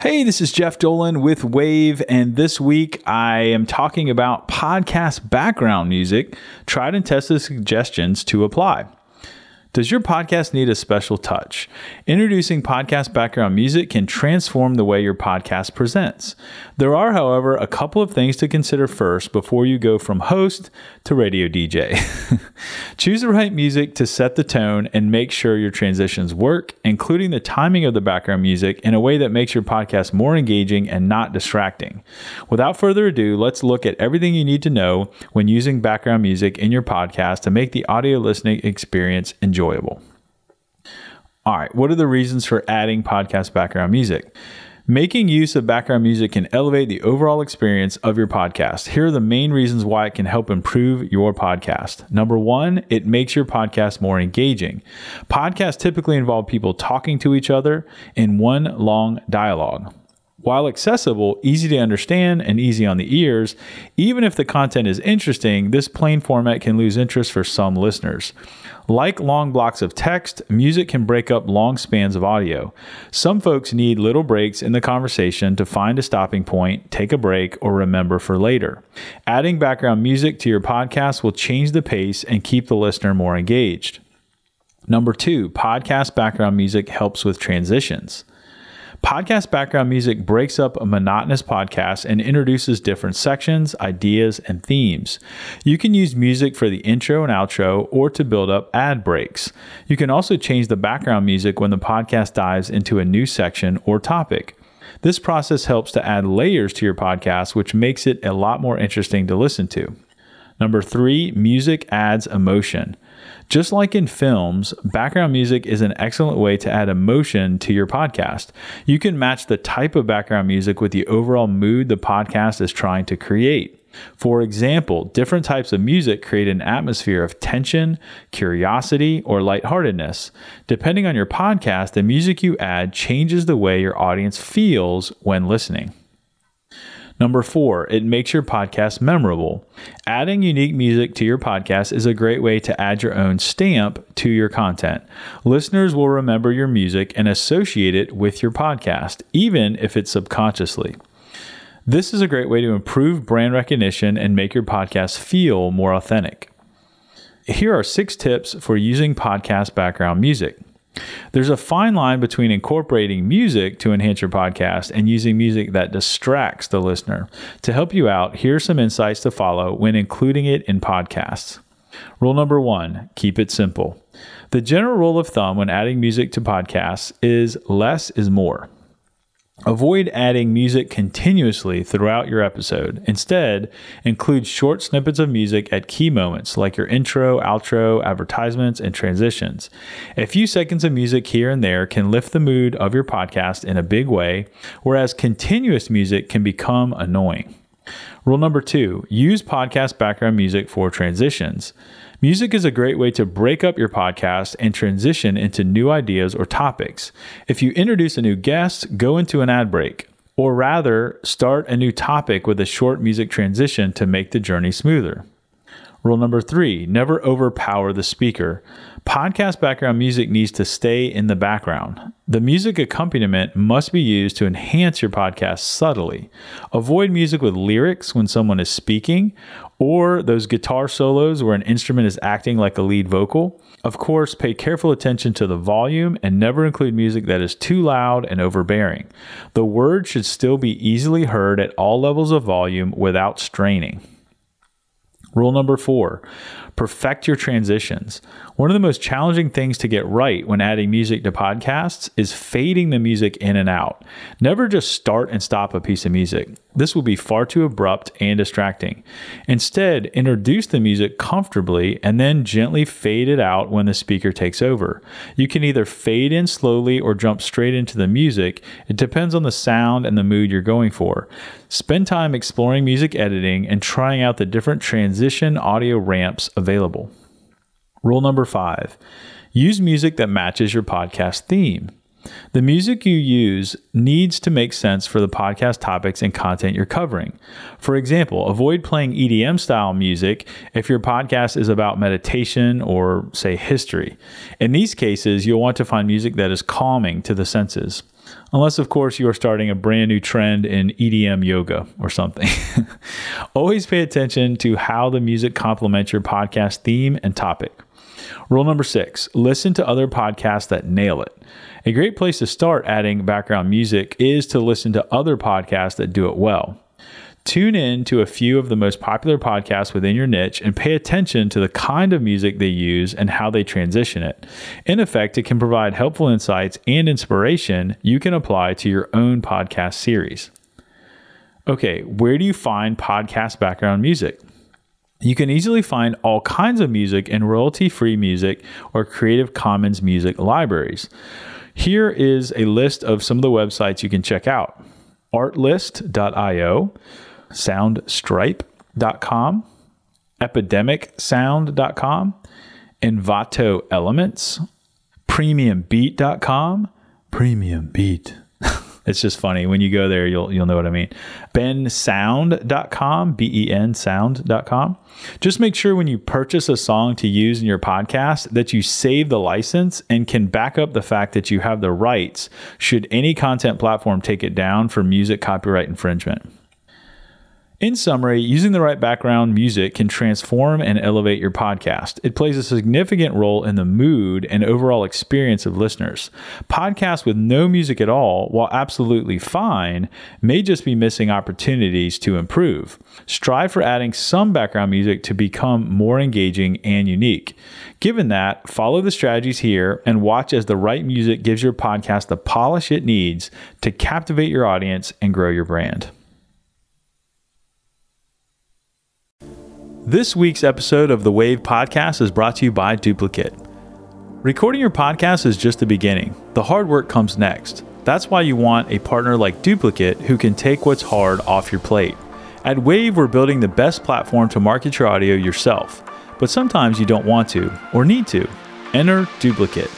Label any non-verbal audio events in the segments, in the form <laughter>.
Hey, this is Jeff Dolan with Wavve, and this week I am talking about podcast background music, tried and tested suggestions to apply. Does your podcast need a special touch? Introducing podcast background music can transform the way your podcast presents. There are, however, a couple of things to consider first before you go from host to radio DJ. <laughs> Choose the right music to set the tone and make sure your transitions work, including the timing of the background music in a way that makes your podcast more engaging and not distracting. Without further ado, let's look at everything you need to know when using background music in your podcast to make the audio listening experience enjoyable enjoyable. All right, what are the reasons for adding podcast background music? Making use of background music can elevate the overall experience of your podcast. Here are the main reasons why it can help improve your podcast. Number one, it makes your podcast more engaging. Podcasts typically involve people talking to each other in one long dialogue. While accessible, easy to understand, and easy on the ears, even if the content is interesting, this plain format can lose interest for some listeners. Like long blocks of text, music can break up long spans of audio. Some folks need little breaks in the conversation to find a stopping point, take a break, or remember for later. Adding background music to your podcast will change the pace and keep the listener more engaged. Number two, podcast background music helps with transitions. Podcast background music breaks up a monotonous podcast and introduces different sections, ideas, and themes. You can use music for the intro and outro or to build up ad breaks. You can also change the background music when the podcast dives into a new section or topic. This process helps to add layers to your podcast, which makes it a lot more interesting to listen to. Number three, music adds emotion. Just like in films, background music is an excellent way to add emotion to your podcast. You can match the type of background music with the overall mood the podcast is trying to create. For example, different types of music create an atmosphere of tension, curiosity, or lightheartedness. Depending on your podcast, the music you add changes the way your audience feels when listening. Number four, it makes your podcast memorable. Adding unique music to your podcast is a great way to add your own stamp to your content. Listeners will remember your music and associate it with your podcast, even if it's subconsciously. This is a great way to improve brand recognition and make your podcast feel more authentic. Here are six tips for using podcast background music. There's a fine line between incorporating music to enhance your podcast and using music that distracts the listener. To help you out, here are some insights to follow when including it in podcasts. Rule number one keep it simple. The general rule of thumb when adding music to podcasts is less is more. Avoid adding music continuously throughout your episode. Instead, include short snippets of music at key moments like your intro, outro, advertisements, and transitions. A few seconds of music here and there can lift the mood of your podcast in a big way, whereas continuous music can become annoying. Rule number two use podcast background music for transitions. Music is a great way to break up your podcast and transition into new ideas or topics. If you introduce a new guest, go into an ad break, or rather, start a new topic with a short music transition to make the journey smoother. Rule number three never overpower the speaker. Podcast background music needs to stay in the background. The music accompaniment must be used to enhance your podcast subtly. Avoid music with lyrics when someone is speaking or those guitar solos where an instrument is acting like a lead vocal. Of course, pay careful attention to the volume and never include music that is too loud and overbearing. The words should still be easily heard at all levels of volume without straining. Rule number four perfect your transitions. One of the most challenging things to get right when adding music to podcasts is fading the music in and out. Never just start and stop a piece of music. This will be far too abrupt and distracting. Instead, introduce the music comfortably and then gently fade it out when the speaker takes over. You can either fade in slowly or jump straight into the music. It depends on the sound and the mood you're going for. Spend time exploring music editing and trying out the different transition audio ramps available. Rule number five use music that matches your podcast theme. The music you use needs to make sense for the podcast topics and content you're covering. For example, avoid playing EDM style music if your podcast is about meditation or, say, history. In these cases, you'll want to find music that is calming to the senses. Unless, of course, you are starting a brand new trend in EDM yoga or something. <laughs> Always pay attention to how the music complements your podcast theme and topic. Rule number six listen to other podcasts that nail it. A great place to start adding background music is to listen to other podcasts that do it well. Tune in to a few of the most popular podcasts within your niche and pay attention to the kind of music they use and how they transition it. In effect, it can provide helpful insights and inspiration you can apply to your own podcast series. Okay, where do you find podcast background music? You can easily find all kinds of music in royalty free music or Creative Commons music libraries. Here is a list of some of the websites you can check out artlist.io, soundstripe.com, epidemicsound.com, Envato Elements, premiumbeat.com, premium beat. <laughs> It's just funny. When you go there, you'll you'll know what I mean. bensound.com, B E N sound.com. Just make sure when you purchase a song to use in your podcast that you save the license and can back up the fact that you have the rights should any content platform take it down for music copyright infringement. In summary, using the right background music can transform and elevate your podcast. It plays a significant role in the mood and overall experience of listeners. Podcasts with no music at all, while absolutely fine, may just be missing opportunities to improve. Strive for adding some background music to become more engaging and unique. Given that, follow the strategies here and watch as the right music gives your podcast the polish it needs to captivate your audience and grow your brand. This week's episode of the Wavve Podcast is brought to you by Duplikit. Recording your podcast is just the beginning, the hard work comes next. That's why you want a partner like Duplikit who can take what's hard off your plate. At Wavve, we're building the best platform to market your audio yourself, but sometimes you don't want to or need to. Enter Duplikit.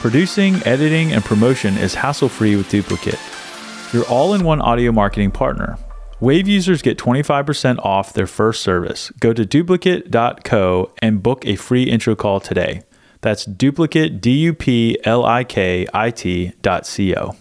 Producing, editing, and promotion is hassle free with Duplikit. Your all in one audio marketing partner. Wavve users get 25% off their first service. Go to duplikit.co and book a free intro call today. That's duplikit, D U P L I K I T dot C O.